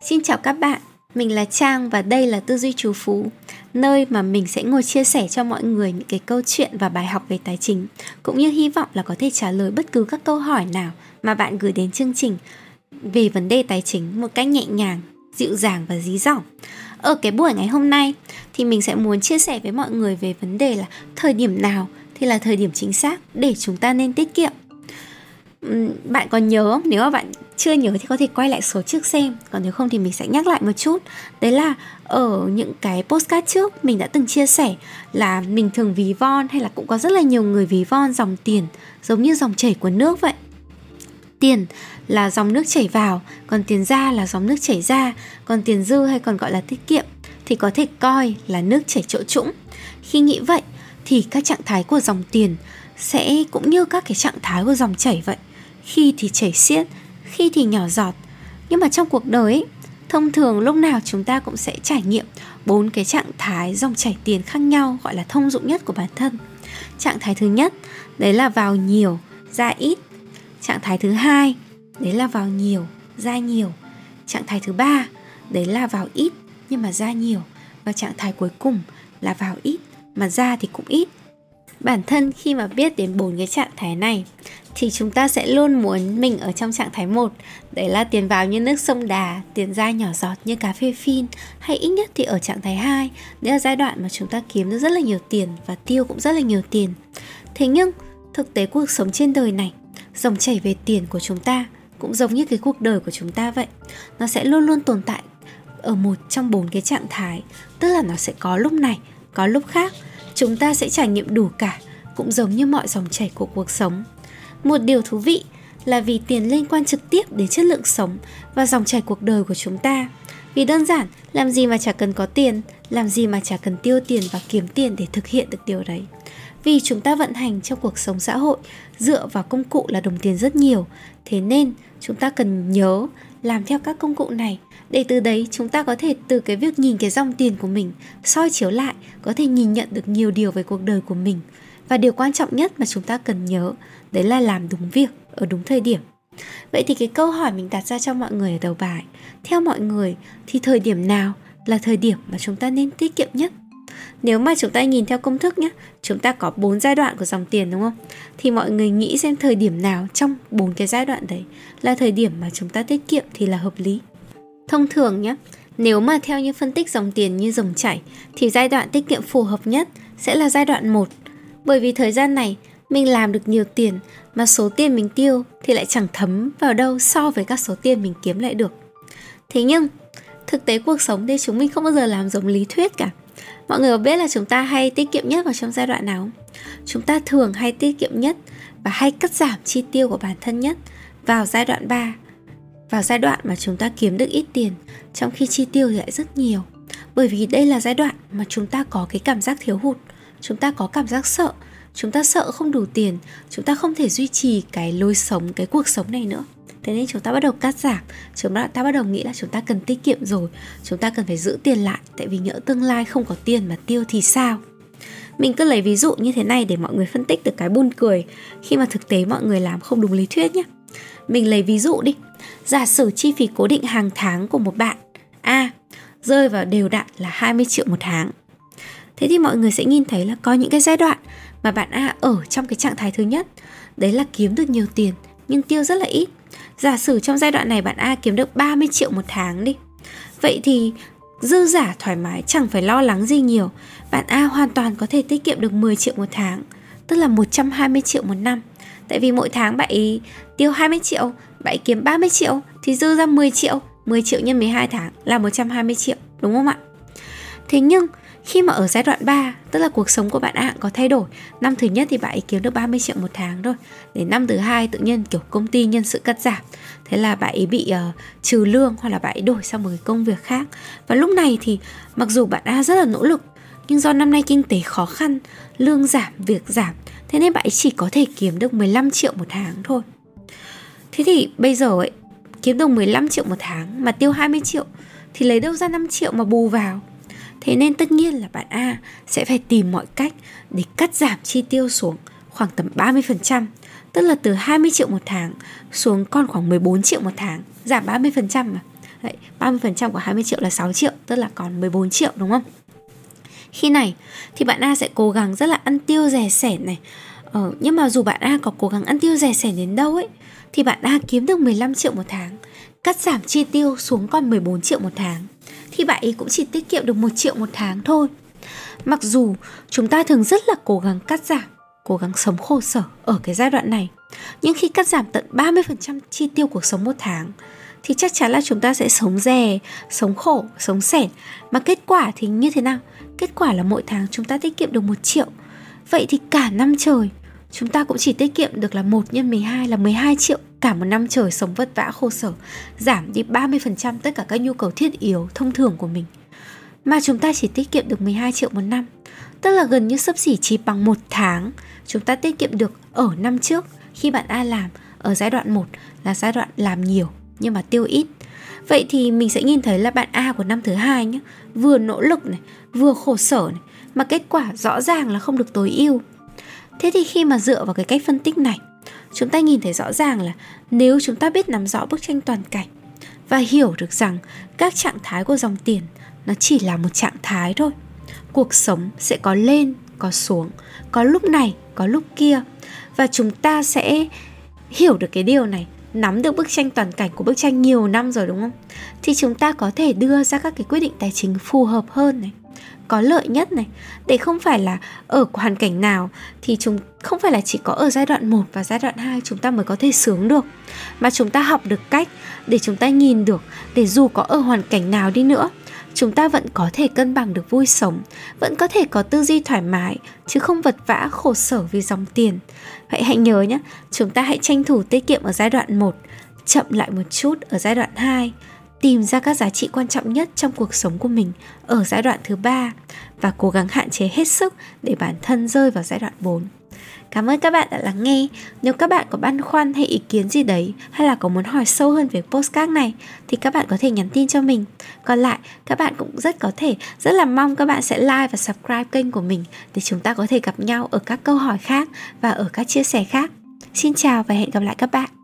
Xin chào các bạn, mình là Trang và đây là Tư duy Chú Phú, nơi mà mình sẽ ngồi chia sẻ cho mọi người những cái câu chuyện và bài học về tài chính, cũng như hy vọng là có thể trả lời bất cứ các câu hỏi nào mà bạn gửi đến chương trình về vấn đề tài chính một cách nhẹ nhàng, dịu dàng và dí dỏm. Ở cái buổi ngày hôm nay thì mình sẽ muốn chia sẻ với mọi người về vấn đề là thời điểm nào thì là thời điểm chính xác để chúng ta nên tiết kiệm bạn còn nhớ không? Nếu mà bạn chưa nhớ thì có thể quay lại số trước xem. Còn nếu không thì mình sẽ nhắc lại một chút. Đấy là ở những cái postcard trước Mình đã từng chia sẻ là mình thường ví von Hay là cũng có rất là nhiều người ví von dòng tiền, Giống như dòng chảy của nước vậy. Tiền là dòng nước chảy vào, Còn tiền ra là dòng nước chảy ra, Còn tiền dư hay còn gọi là tiết kiệm Thì có thể coi là nước chảy chỗ trũng. Khi nghĩ vậy thì các trạng thái của dòng tiền sẽ cũng như các cái trạng thái của dòng chảy vậy. Khi thì chảy xiết khi thì nhỏ giọt. Nhưng mà trong cuộc đời ấy, thông thường lúc nào chúng ta cũng sẽ trải nghiệm bốn cái trạng thái dòng chảy tiền khác nhau gọi là thông dụng nhất của bản thân. Trạng thái thứ nhất đấy là vào nhiều ra ít. Trạng thái thứ hai đấy là vào nhiều ra nhiều. Trạng thái thứ ba đấy là vào ít nhưng mà ra nhiều. Và trạng thái cuối cùng là vào ít mà ra thì cũng ít. Bản thân khi mà biết đến bốn cái trạng thái này thì chúng ta sẽ luôn muốn mình ở trong trạng thái một. Đấy là tiền vào như nước sông đà, tiền ra nhỏ giọt như cà phê phin, hay ít nhất thì ở trạng thái 2 đấy là giai đoạn mà chúng ta kiếm được rất là nhiều tiền và tiêu cũng rất là nhiều tiền. Thế nhưng, thực tế cuộc sống trên đời này, dòng chảy về tiền của chúng ta cũng giống như cái cuộc đời của chúng ta vậy. Nó sẽ luôn luôn tồn tại ở một trong bốn cái trạng thái. Tức là nó sẽ có lúc này, có lúc khác. Chúng ta sẽ trải nghiệm đủ cả, cũng giống như mọi dòng chảy của cuộc sống một điều thú vị là vì tiền liên quan trực tiếp đến chất lượng sống và dòng chảy cuộc đời của chúng ta. Vì đơn giản, làm gì mà chả cần có tiền, làm gì mà chả cần tiêu tiền và kiếm tiền để thực hiện được điều đấy. Vì chúng ta vận hành trong cuộc sống xã hội, dựa vào công cụ là đồng tiền rất nhiều, thế nên chúng ta cần nhớ làm theo các công cụ này. Để từ đấy, chúng ta có thể từ cái việc nhìn cái dòng tiền của mình soi chiếu lại, có thể nhìn nhận được nhiều điều về cuộc đời của mình và điều quan trọng nhất mà chúng ta cần nhớ, đấy là làm đúng việc ở đúng thời điểm. Vậy thì cái câu hỏi mình đặt ra cho mọi người ở đầu bài, theo mọi người thì thời điểm nào là thời điểm mà chúng ta nên tiết kiệm nhất? Nếu mà chúng ta nhìn theo công thức nhé chúng ta có bốn giai đoạn của dòng tiền đúng không? Thì mọi người nghĩ xem thời điểm nào trong bốn cái giai đoạn đấy là thời điểm mà chúng ta tiết kiệm thì là hợp lý. Thông thường nhé nếu mà theo như phân tích dòng tiền như dòng chảy thì giai đoạn tiết kiệm phù hợp nhất sẽ là giai đoạn 1 bởi vì thời gian này mình làm được nhiều tiền mà số tiền mình tiêu thì lại chẳng thấm vào đâu so với các số tiền mình kiếm lại được. Thế nhưng, thực tế cuộc sống thì chúng mình không bao giờ làm giống lý thuyết cả. Mọi người có biết là chúng ta hay tiết kiệm nhất vào trong giai đoạn nào Chúng ta thường hay tiết kiệm nhất và hay cắt giảm chi tiêu của bản thân nhất vào giai đoạn 3. Vào giai đoạn mà chúng ta kiếm được ít tiền, trong khi chi tiêu thì lại rất nhiều. Bởi vì đây là giai đoạn mà chúng ta có cái cảm giác thiếu hụt, chúng ta có cảm giác sợ. Chúng ta sợ không đủ tiền. Chúng ta không thể duy trì cái lối sống, cái cuộc sống này nữa. Thế nên chúng ta bắt đầu cắt giảm. Chúng ta bắt đầu nghĩ là chúng ta cần tiết kiệm rồi. Chúng ta cần phải giữ tiền lại. Tại vì nhỡ tương lai không có tiền mà tiêu thì sao? Mình cứ lấy ví dụ như thế này để mọi người phân tích được cái buồn cười. Khi mà thực tế mọi người làm không đúng lý thuyết nhé mình lấy ví dụ đi. Giả sử chi phí cố định hàng tháng của một bạn. A, rơi vào đều đặn là 20 triệu một tháng thế thì mọi người sẽ nhìn thấy là có những cái giai đoạn mà bạn A ở trong cái trạng thái thứ nhất. Đấy là kiếm được nhiều tiền, nhưng tiêu rất là ít. Giả sử trong giai đoạn này bạn A kiếm được 30 triệu một tháng đi. Vậy thì dư giả thoải mái chẳng phải lo lắng gì nhiều. Bạn A hoàn toàn có thể tiết kiệm được 10 triệu một tháng, tức là 120 triệu một năm. Tại vì mỗi tháng bạn ấy tiêu 20 triệu, bạn ấy kiếm 30 triệu thì dư ra 10 triệu. 10 triệu nhân 12 tháng là 120 triệu, đúng không ạ? Thế nhưng khi mà ở giai đoạn 3, tức là cuộc sống của bạn hạng có thay đổi. Năm thứ nhất thì bạn ấy kiếm được 30 triệu một tháng thôi. Đến năm thứ hai tự nhiên kiểu công ty nhân sự cắt giảm. Thế là bạn ấy bị uh, trừ lương hoặc là bạn ấy đổi sang một cái công việc khác. Và lúc này thì mặc dù bạn A rất là nỗ lực Nhưng do năm nay kinh tế khó khăn, lương giảm, việc giảm Thế nên bạn ấy chỉ có thể kiếm được 15 triệu một tháng thôi. Thế thì bây giờ ấy kiếm được 15 triệu một tháng mà tiêu 20 triệu Thì lấy đâu ra 5 triệu mà bù vào? Thế nên tất nhiên là bạn A sẽ phải tìm mọi cách để cắt giảm chi tiêu xuống khoảng tầm 30%, tức là từ 20 triệu một tháng xuống còn khoảng 14 triệu một tháng, giảm 30% mà. Đấy, 30% của 20 triệu là 6 triệu, tức là còn 14 triệu đúng không? Khi này thì bạn A sẽ cố gắng rất là ăn tiêu rẻ sẻn này ờ, Nhưng mà dù bạn A có cố gắng ăn tiêu rẻ sẻn đến đâu ấy Thì bạn A kiếm được 15 triệu một tháng Cắt giảm chi tiêu xuống còn 14 triệu một tháng thì bạn ấy cũng chỉ tiết kiệm được 1 triệu một tháng thôi. Mặc dù chúng ta thường rất là cố gắng cắt giảm Cố gắng sống khổ sở ở cái giai đoạn này Nhưng khi cắt giảm tận 30% chi tiêu cuộc sống một tháng Thì chắc chắn là chúng ta sẽ sống rè, sống khổ, sống sẻn. Mà kết quả thì như thế nào? Kết quả là mỗi tháng chúng ta tiết kiệm được 1 triệu. Vậy thì cả năm trời Chúng ta cũng chỉ tiết kiệm được là 1 nhân 12 là 12 triệu Cả một năm trời sống vất vả khổ sở Giảm đi 30% tất cả các nhu cầu thiết yếu thông thường của mình. Mà chúng ta chỉ tiết kiệm được 12 triệu một năm Tức là gần như sấp xỉ chỉ bằng một tháng. Chúng ta tiết kiệm được ở năm trước Khi bạn A làm ở giai đoạn 1 là giai đoạn làm nhiều nhưng mà tiêu ít. Vậy thì mình sẽ nhìn thấy là bạn A của năm thứ hai nhé Vừa nỗ lực này, vừa khổ sở này Mà kết quả rõ ràng là không được tối ưu. Thế thì khi mà dựa vào cái cách phân tích này Chúng ta nhìn thấy rõ ràng là Nếu chúng ta biết nắm rõ bức tranh toàn cảnh Và hiểu được rằng Các trạng thái của dòng tiền Nó chỉ là một trạng thái thôi Cuộc sống sẽ có lên, có xuống Có lúc này, có lúc kia Và chúng ta sẽ hiểu được cái điều này nắm được bức tranh toàn cảnh của bức tranh nhiều năm rồi, đúng không? Thì chúng ta có thể đưa ra các cái quyết định tài chính phù hợp hơn này, có lợi nhất này. Để không phải là ở hoàn cảnh nào thì chúng, không phải là chỉ có ở giai đoạn 1 và giai đoạn 2 chúng ta mới có thể sướng được, mà chúng ta học được cách để chúng ta nhìn được, để dù có ở hoàn cảnh nào đi nữa chúng ta vẫn có thể cân bằng được vui sống, vẫn có thể có tư duy thoải mái, chứ không vật vã khổ sở vì dòng tiền. Vậy hãy nhớ nhé, chúng ta hãy tranh thủ tiết kiệm ở giai đoạn 1, chậm lại một chút ở giai đoạn 2, tìm ra các giá trị quan trọng nhất trong cuộc sống của mình ở giai đoạn thứ ba và cố gắng hạn chế hết sức để bản thân rơi vào giai đoạn 4. Cảm ơn các bạn đã lắng nghe. Nếu các bạn có băn khoăn hay ý kiến gì đấy hay là có muốn hỏi sâu hơn về postcard này thì các bạn có thể nhắn tin cho mình. Còn lại, các bạn cũng rất có thể rất là mong các bạn sẽ like và subscribe kênh của mình để chúng ta có thể gặp nhau ở các câu hỏi khác và ở các chia sẻ khác. Xin chào và hẹn gặp lại các bạn.